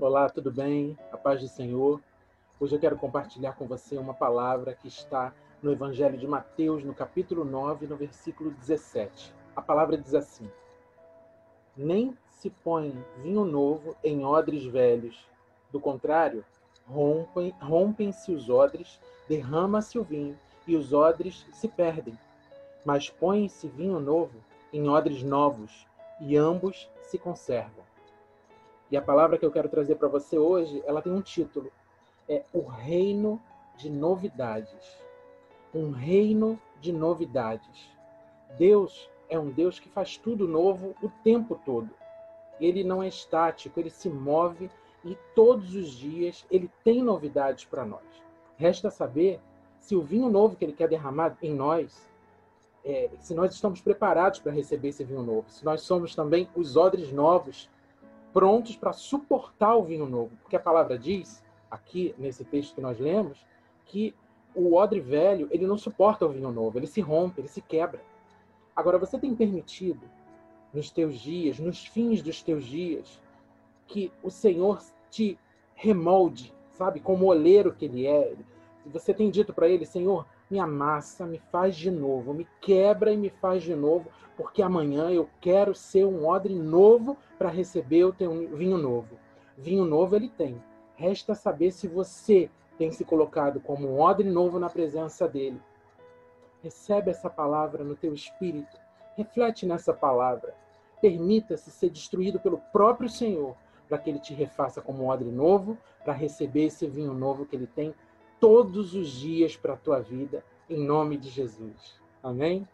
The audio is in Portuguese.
Olá, tudo bem? A paz do Senhor. Hoje eu quero compartilhar com você uma palavra que está no Evangelho de Mateus, no capítulo 9, no versículo 17. A palavra diz assim: Nem se põe vinho novo em odres velhos. Do contrário, rompem, rompem-se os odres, derrama-se o vinho e os odres se perdem. Mas põe-se vinho novo em odres novos e ambos se conservam. E a palavra que eu quero trazer para você hoje, ela tem um título. É o reino de novidades. Um reino de novidades. Deus é um Deus que faz tudo novo o tempo todo. Ele não é estático, ele se move e todos os dias ele tem novidades para nós. Resta saber se o vinho novo que ele quer derramar em nós, é, se nós estamos preparados para receber esse vinho novo, se nós somos também os odres novos prontos para suportar o vinho novo. Porque a palavra diz, aqui nesse texto que nós lemos, que o odre velho, ele não suporta o vinho novo, ele se rompe, ele se quebra. Agora, você tem permitido nos teus dias, nos fins dos teus dias, que o Senhor te remolde, sabe, como o oleiro que ele é. Você tem dito para ele, Senhor, me amassa, me faz de novo, me quebra e me faz de novo, porque amanhã eu quero ser um odre novo para receber o teu vinho novo. Vinho novo ele tem. Resta saber se você tem se colocado como um odre novo na presença dele. Recebe essa palavra no teu espírito. Reflete nessa palavra. Permita-se ser destruído pelo próprio Senhor, para que ele te refaça como um odre novo, para receber esse vinho novo que ele tem todos os dias para a tua vida, em nome de Jesus. Amém?